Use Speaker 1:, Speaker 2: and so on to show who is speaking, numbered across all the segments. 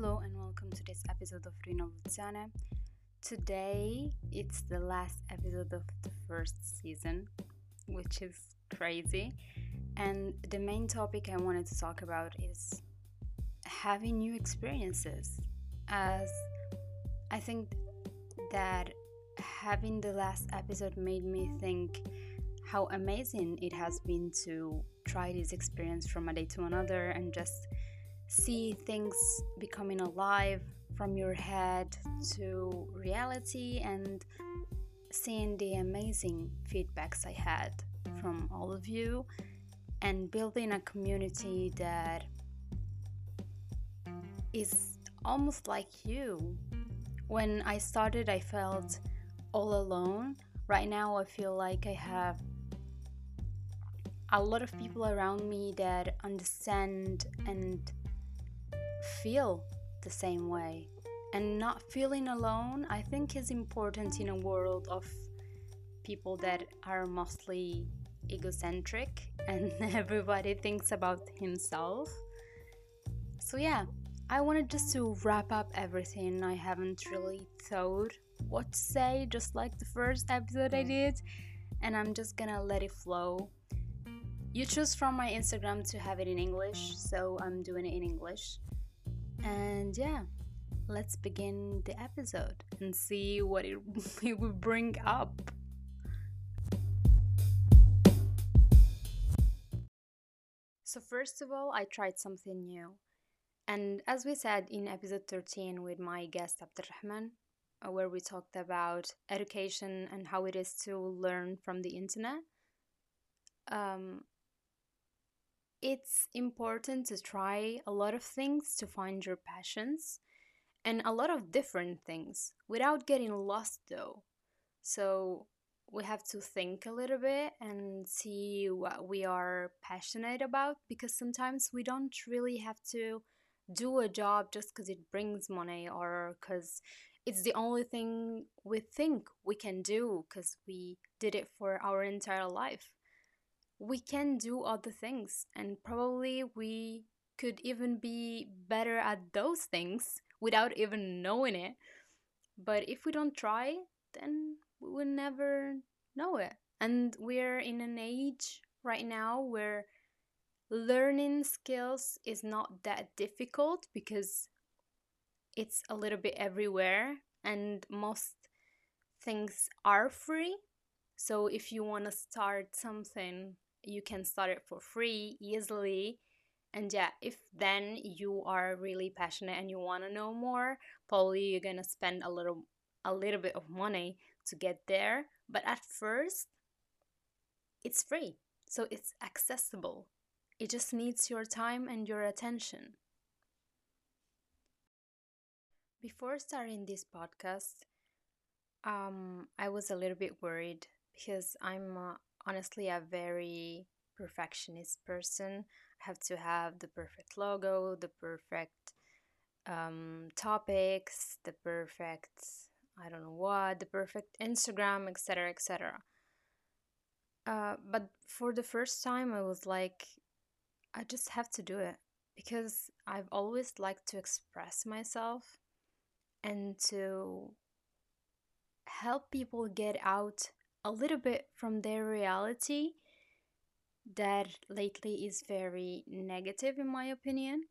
Speaker 1: Hello and welcome to this episode of Rinovuzione. Today it's the last episode of the first season, which is crazy. And the main topic I wanted to talk about is having new experiences. As I think that having the last episode made me think how amazing it has been to try this experience from a day to another and just see things becoming alive from your head to reality and seeing the amazing feedbacks I had from all of you and building a community that is almost like you. When I started, I felt all alone. Right now, I feel like I have a lot of people around me that understand and feel the same way. And not feeling alone, I think, is important in a world of people that are mostly egocentric and everybody thinks about himself. So, yeah, I wanted just to wrap up everything. I haven't really thought what to say, just like the first episode I mm. did, and I'm just gonna let it flow. You choose from my Instagram to have it in English, so I'm doing it in English. And yeah, let's begin the episode and see what it, it will bring up. So, first of all, I tried something new. And as we said in episode 13 with my guest Abdurrahman, uh, where we talked about education and how it is to learn from the internet, um, it's important to try a lot of things to find your passions and a lot of different things without getting lost though. So we have to think a little bit and see what we are passionate about because sometimes we don't really have to do a job just because it brings money or because it's the only thing we think we can do because we did it for our entire life we can do other things and probably we could even be better at those things without even knowing it. But if we don't try, then we will never know it. And we're in an age right now where learning skills is not that difficult because it's a little bit everywhere and most things are free. So if you want to start something you can start it for free easily. And yeah if then you are really passionate and you want to know more probably you're gonna spend a little a little bit of money to get there. But at first it's free so it's accessible. It just needs your time and your attention. Before starting this podcast um, i was a little bit worried because i'm uh, honestly a very perfectionist person. I have to have the perfect logo, the perfect um, topics, the perfect I don't know what, the perfect Instagram, etc., etc. Uh, but for the first time, I was like, I just have to do it because I've always liked to express myself and to help people get out a little bit from their reality that lately is very negative, in my opinion,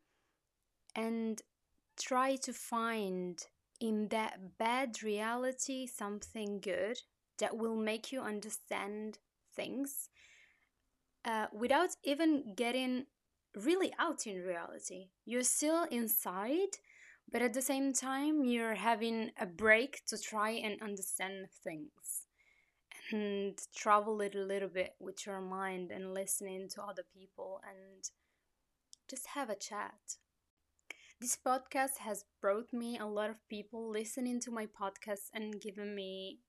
Speaker 1: and try to find in that bad reality something good that will make you understand things uh, without even getting really out in reality. You're still inside, but at the same time, you're having a break to try and understand things and travel it a little bit with your mind and listening to other people and just have a chat. This podcast has brought me a lot of people listening to my podcast and giving me,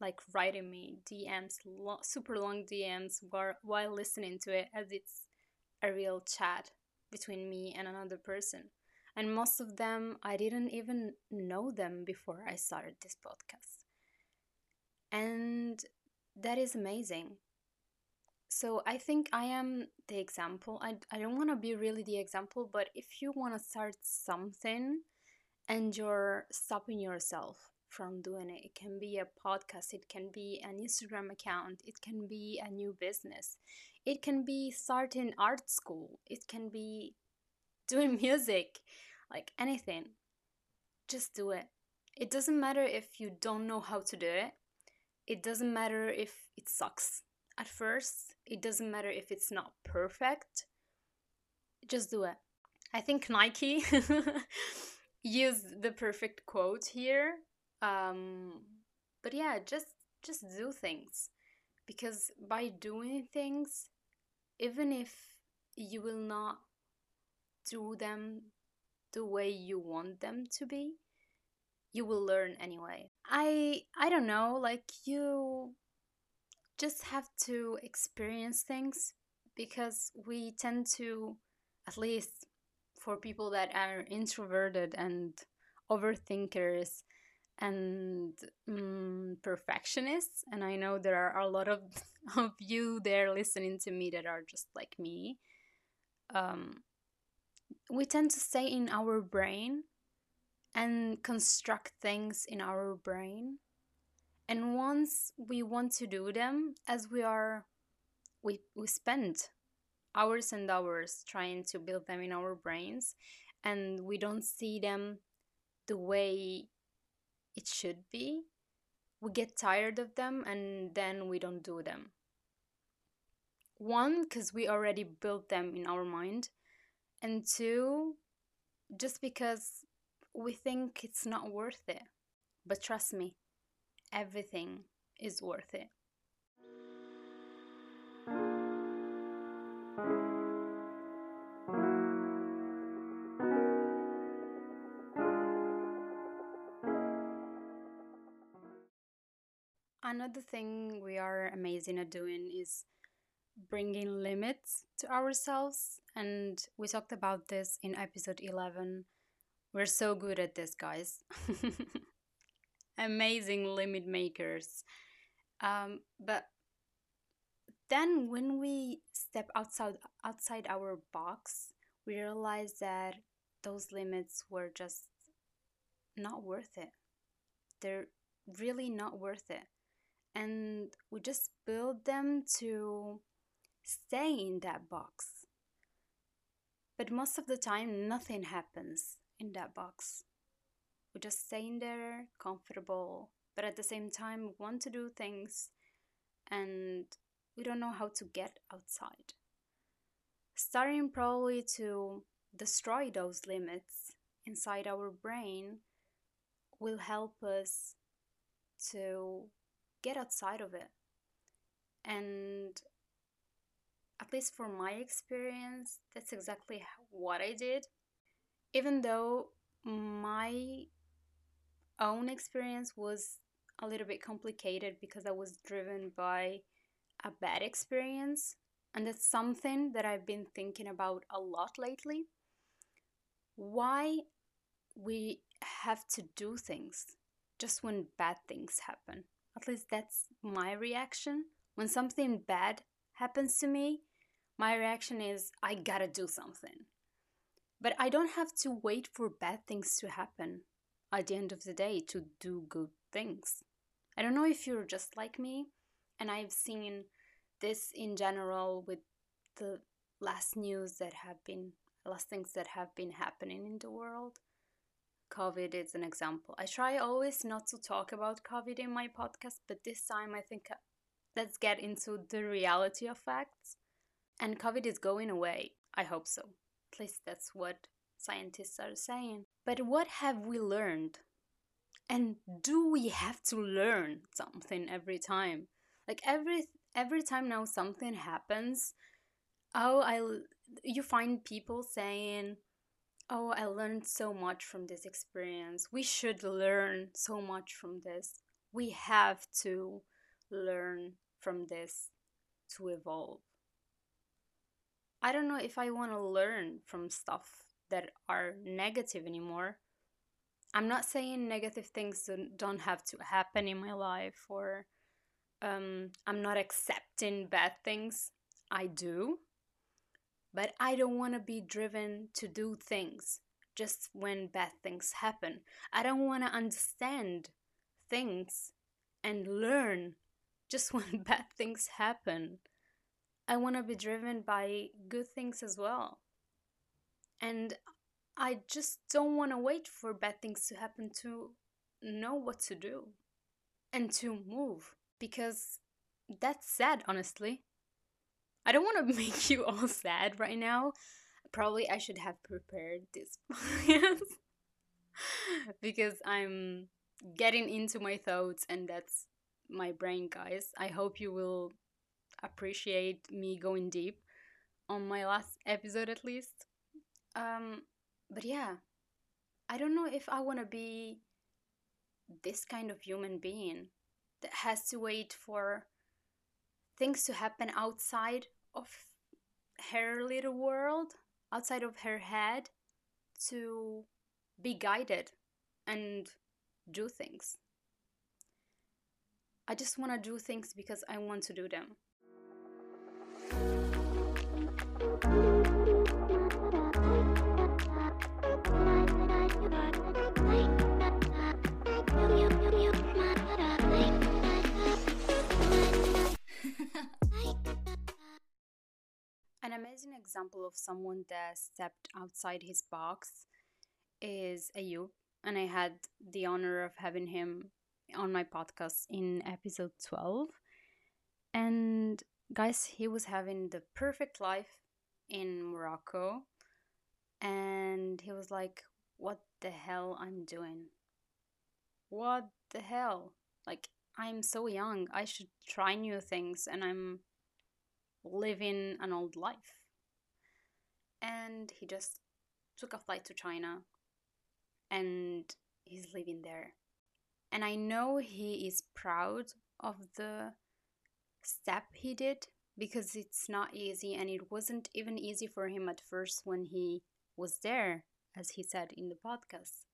Speaker 1: like, writing me DMs, lo- super long DMs while, while listening to it, as it's a real chat between me and another person. And most of them, I didn't even know them before I started this podcast. And that is amazing So I think I am the example. I, I don't want to be really the example, but if you want to start something and you're stopping yourself from doing it, it can be a podcast, it can be an Instagram account, it can be a new business, it can be starting art school, it can be doing music, like anything. Just do it. It doesn't matter if you don't know how to do it. It doesn't matter if it sucks at first. It doesn't matter if it's not perfect. Just do it. I think Nike used the perfect quote here. Um, but yeah, just just do things because by doing things, even if you will not do them the way you want them to be, you will learn anyway. I I don't know, like you just have to experience things because we tend to at least for people that are introverted and overthinkers and um, perfectionists and i know there are a lot of, of you there listening to me that are just like me um, we tend to stay in our brain and construct things in our brain. And once we want to do them as we are we we spend hours and hours trying to build them in our brains and we don't see them the way it should be we get tired of them and then we don't do them. One because we already built them in our mind and two just because we think it's not worth it. But trust me, everything is worth it. Another thing we are amazing at doing is bringing limits to ourselves, and we talked about this in episode 11 we're so good at this, guys. Amazing limit makers. Um, but then when we step outside outside our box, we realize that those limits were just not worth it. They're really not worth it. And we just build them to stay in that box. But most of the time, nothing happens in that box. We just stay in there, comfortable, but at the same time want to do things and we don't know how to get outside. Starting probably to destroy those limits inside our brain will help us to get outside of it. And at least for my experience, that's exactly what I did even though my own experience was a little bit complicated because I was driven by a bad experience, and that's something that I've been thinking about a lot lately. Why we have to do things just when bad things happen. At least that's my reaction. When something bad happens to me, my reaction is I gotta do something. But I don't have to wait for bad things to happen at the end of the day to do good things. I don't know if you're just like me, and I've seen this in general with the last news that have been, last things that have been happening in the world. COVID is an example. I try always not to talk about COVID in my podcast, but this time I think uh, let's get into the reality of facts. And COVID is going away. I hope so. At least that's what scientists are saying. But what have we learned? And do we have to learn something every time? Like every every time now something happens, oh I you find people saying, "Oh, I learned so much from this experience. We should learn so much from this. We have to learn from this to evolve." I don't know if I want to learn from stuff that are negative anymore. I'm not saying negative things don't have to happen in my life or um, I'm not accepting bad things. I do, but I don't want to be driven to do things just when bad things happen. I don't want to understand things and learn just when bad things happen. I want to be driven by good things as well. And I just don't want to wait for bad things to happen to know what to do and to move because that's sad, honestly. I don't want to make you all sad right now. Probably I should have prepared this because I'm getting into my thoughts and that's my brain, guys. I hope you will appreciate me going deep on my last episode at least. Um but yeah, I don't know if I want to be this kind of human being that has to wait for things to happen outside of her little world, outside of her head, to be guided and do things. I just want to do things because I want to do them. An amazing example of someone that stepped outside his box is Ayub, and I had the honor of having him on my podcast in episode 12. And guys, he was having the perfect life in Morocco, and he was like, What the hell I'm doing? What the hell? Like, I'm so young, I should try new things, and I'm living an old life. And he just took a flight to China and he's living there. And I know he is proud of the step he did because it's not easy and it wasn't even easy for him at first when he was there, as he said in the podcast.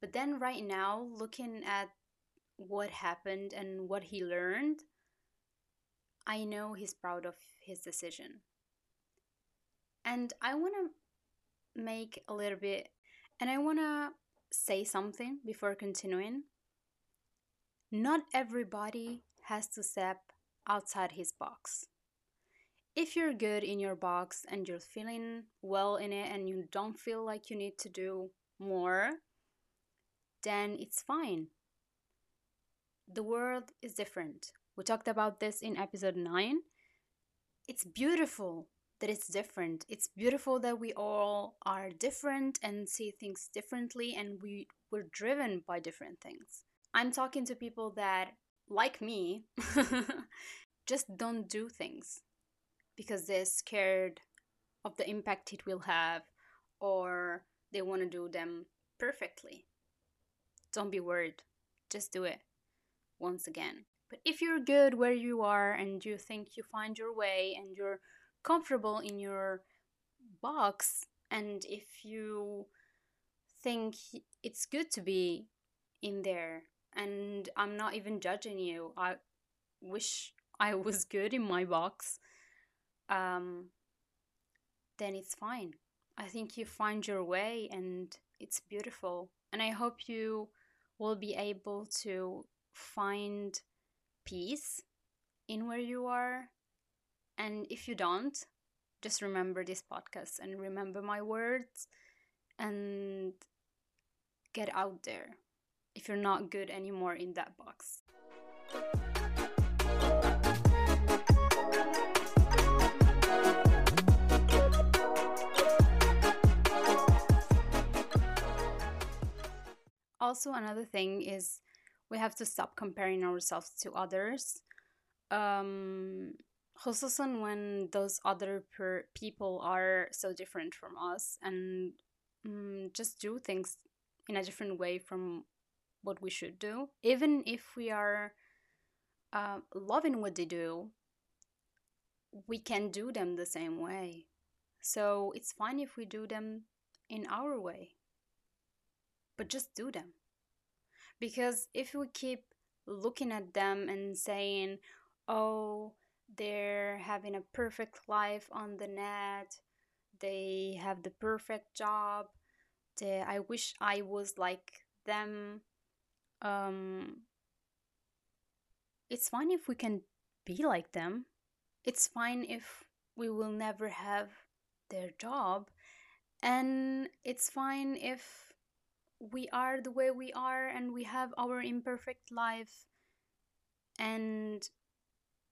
Speaker 1: But then, right now, looking at what happened and what he learned, I know he's proud of his decision. And I want to make a little bit, and I want to say something before continuing. Not everybody has to step outside his box. If you're good in your box and you're feeling well in it and you don't feel like you need to do more, then it's fine. The world is different. We talked about this in episode 9. It's beautiful that it's different. It's beautiful that we all are different and see things differently and we we're driven by different things. I'm talking to people that like me just don't do things because they're scared of the impact it will have or they want to do them perfectly. Don't be worried. Just do it once again. But if you're good where you are and you think you find your way and you're comfortable in your box, and if you think it's good to be in there, and I'm not even judging you, I wish I was good in my box, um, then it's fine. I think you find your way and it's beautiful. And I hope you will be able to find peace in where you are. And if you don't, just remember this podcast and remember my words and get out there if you're not good anymore in that box. Also, another thing is we have to stop comparing ourselves to others um خصوصا when those other per- people are so different from us and um, just do things in a different way from what we should do. Even if we are uh, loving what they do we can do them the same way. So it's fine if we do them in our way but just do them. Because if we keep looking at them and saying, oh, they're having a perfect life on the net. They have the perfect job. They, i wish i was like them um it's fine if we can be like them. It's fine if we will never have their job. And it's fine if we are the way we are and we have our imperfect life. And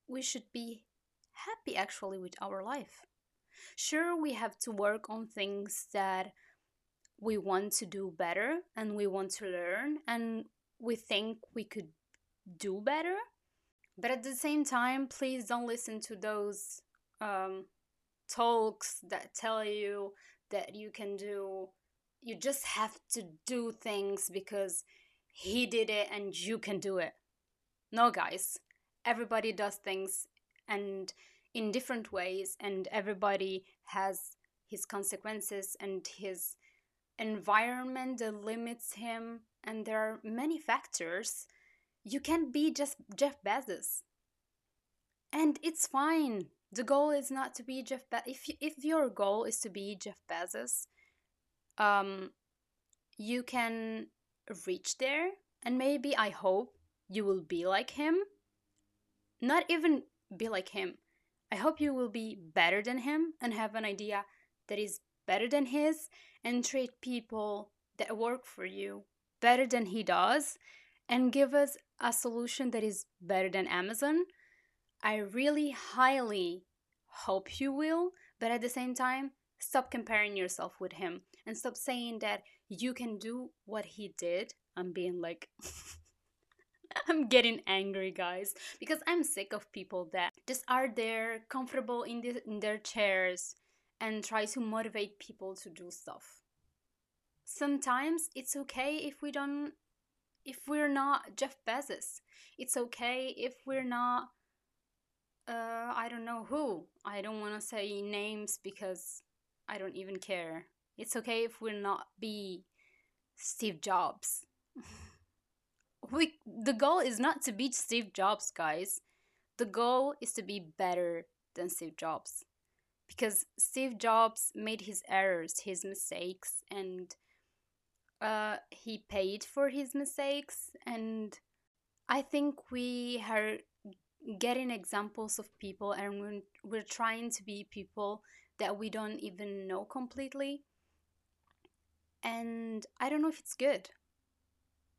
Speaker 1: we should be happy actually with our life. Sure we have to work on things that we want to do better and we want to learn and we think we could do better. But at the same time please don't listen to those um, talks that tell you that you can do you just have to do things because he did it and you can do it. No guys everybody does things and in different ways and everybody has his consequences and his environment that limits him and there are many factors you can't be just jeff bezos. And it's fine. The goal is not to be jeff bezos if, if your goal is to be jeff bezos um you can reach there and maybe i hope you will be like him. Not even be like him. I hope you will be better than him and have an idea that is better than his and treat people that work for you better than he does and give us a solution that is better than Amazon. I really highly hope you will, but at the same time, stop comparing yourself with him and stop saying that you can do what he did. I'm being like I'm getting angry, guys, because I'm sick of people that just are there, comfortable in, the, in their chairs, and try to motivate people to do stuff. Sometimes it's okay if we don't, if we're not Jeff Bezos. It's okay if we're not, uh, I don't know who. I don't want to say names because I don't even care. It's okay if we're not be Steve Jobs. we the goal is not to beat Steve Jobs, guys. The goal is to be better than Steve Jobs. Because Steve Jobs made his errors, his mistakes, and uh, he paid for his mistakes. And I think we are getting examples of people, and we're, we're trying to be people that we don't even know completely. And I don't know if it's good.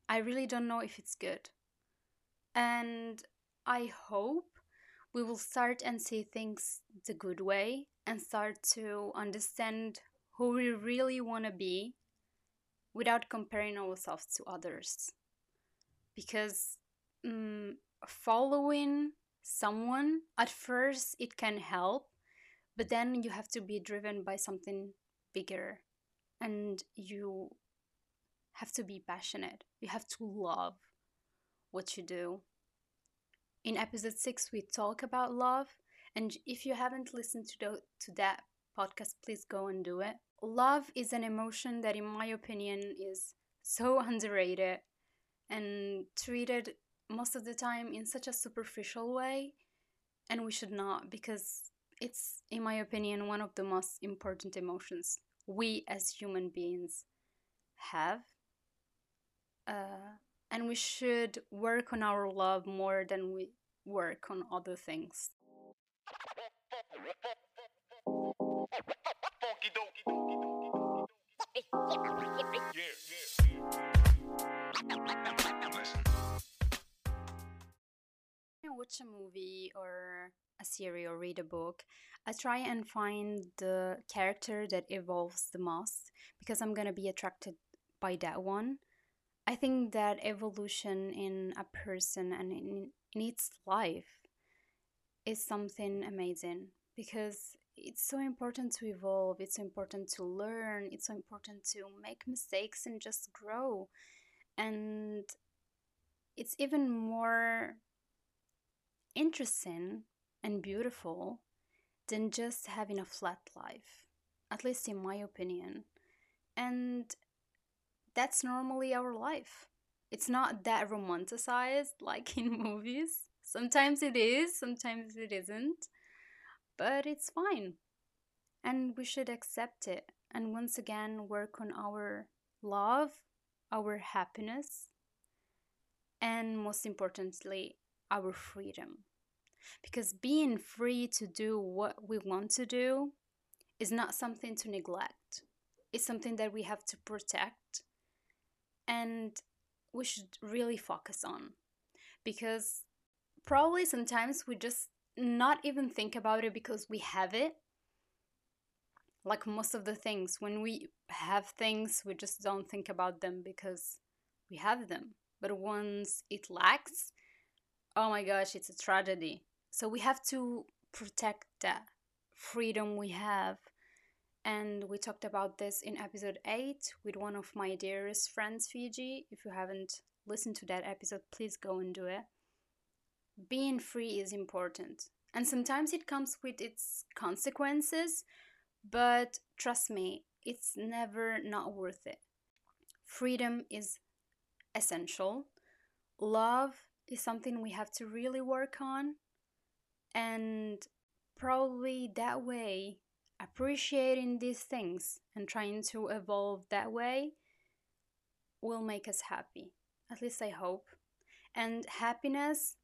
Speaker 1: I really don't know if it's good. And I hope we will start and see things the good way and start to understand who we really want to be without comparing ourselves to others. Because um, following someone, at first, it can help, but then you have to be driven by something bigger and you have to be passionate. You have to love what you do. In episode 6 we talk about love and if you haven't listened to the, to that podcast please go and do it. Love is an emotion that in my opinion is so underrated and treated most of the time in such a superficial way and we should not because it's in my opinion one of the most important emotions we as human beings have uh, and we should work on our love more than we work on other things. Watch a movie or a series or read a book, I try and find the character that evolves the most because I'm gonna be attracted by that one. I think that evolution in a person and in, in its life is something amazing because it's so important to evolve, it's so important to learn, it's so important to make mistakes and just grow. And it's even more interesting and beautiful than just having a flat life, at least in my opinion. And that's normally our life. It's not that romanticized like in movies. Sometimes it is, sometimes it isn't, but it's fine. And we should accept it and once again work on our love, our happiness, and most importantly, our freedom. Because being free to do what we want to do is not something to neglect, it's something that we have to protect and we should really focus on. Because probably sometimes we just not even think about it because we have it. Like most of the things, when we have things, we just don't think about them because we have them. But once it lacks, oh my gosh, it's a tragedy. So we have to protect that freedom we have. And we talked about this in episode 8 with one of my dearest friends, Fiji. If you haven't listened to that episode, please go and do it. Being free is important. And sometimes it comes with its consequences, but trust me, it's never not worth it. Freedom is essential. Love is something we have to really work on and probably that way, appreciating these things and trying to evolve that way will make us happy. At least I hope. And happiness,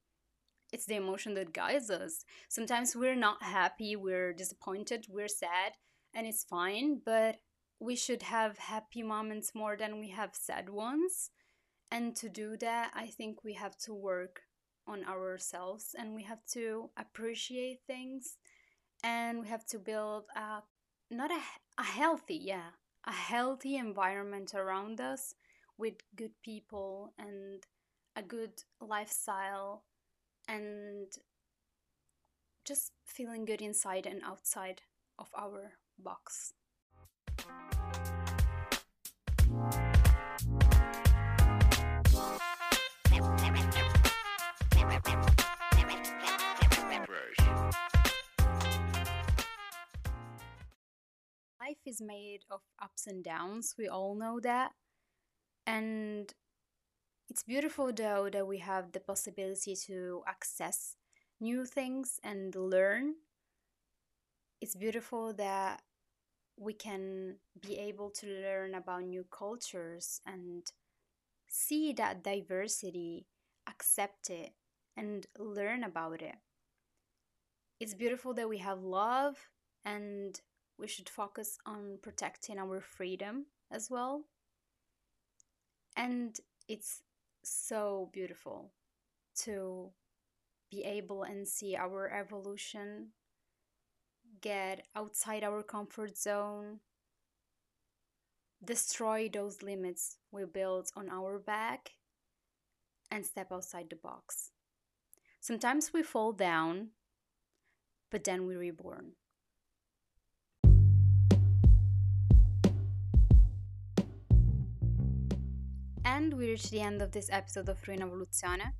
Speaker 1: it's the emotion that guides us. Sometimes we're not happy, we're disappointed, we're sad, and it's fine, but we should have happy moments more than we have sad ones. And to do that, I think we have to work on ourselves and we have to appreciate things and we have to build a not a, a healthy yeah a healthy environment around us with good people and a good lifestyle and just feeling good inside and outside of our box. Life is made of ups and downs, we all know that. And it's beautiful though that we have the possibility to access new things and learn. It's beautiful that we can be able to learn about new cultures and see that diversity, accept it, and learn about it. It's beautiful that we have love and we should focus on protecting our freedom as well. And it's so beautiful to be able and see our evolution get outside our comfort zone destroy those limits we built on our back and step outside the box. Sometimes we fall down but then we reborn And we reached the end of this episode of Ruina Evoluzione.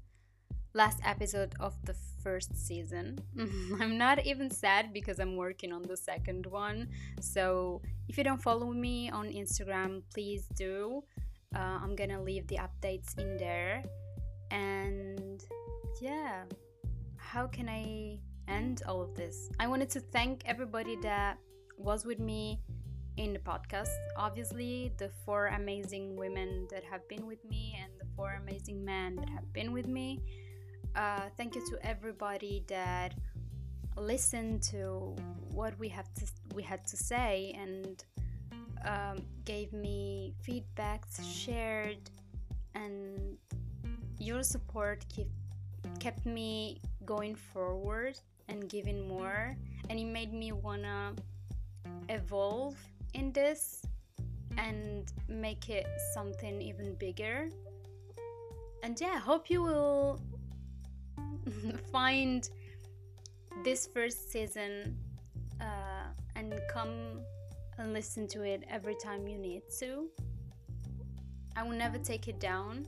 Speaker 1: Last episode of the first season. I'm not even sad because I'm working on the second one. So if you don't follow me on Instagram, please do. Uh, I'm gonna leave the updates in there. And yeah, how can I end all of this? I wanted to thank everybody that was with me in the podcast. Obviously, the four amazing women that have been with me and the four amazing men that have been with me. Uh, thank you to everybody that listened to what we have to we had to say and um, gave me feedbacks, shared, and your support keep, kept me going forward and giving more, and it made me wanna evolve in this and make it something even bigger. And yeah, I hope you will find this first season uh, and come and listen to it every time you need to. I will never take it down.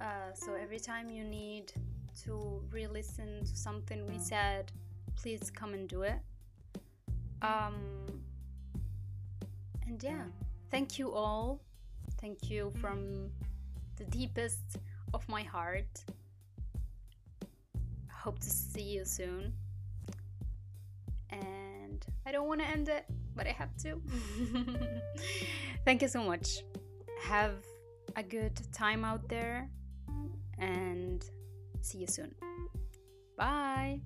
Speaker 1: Uh, so every time you need to re listen to something we said, please come and do it. Um, and yeah, thank you all. Thank you from the deepest of my heart. hope to see you soon. And I don't want to end it, but I have to. Thank you so much. Have a good time out there and see you soon. Bye.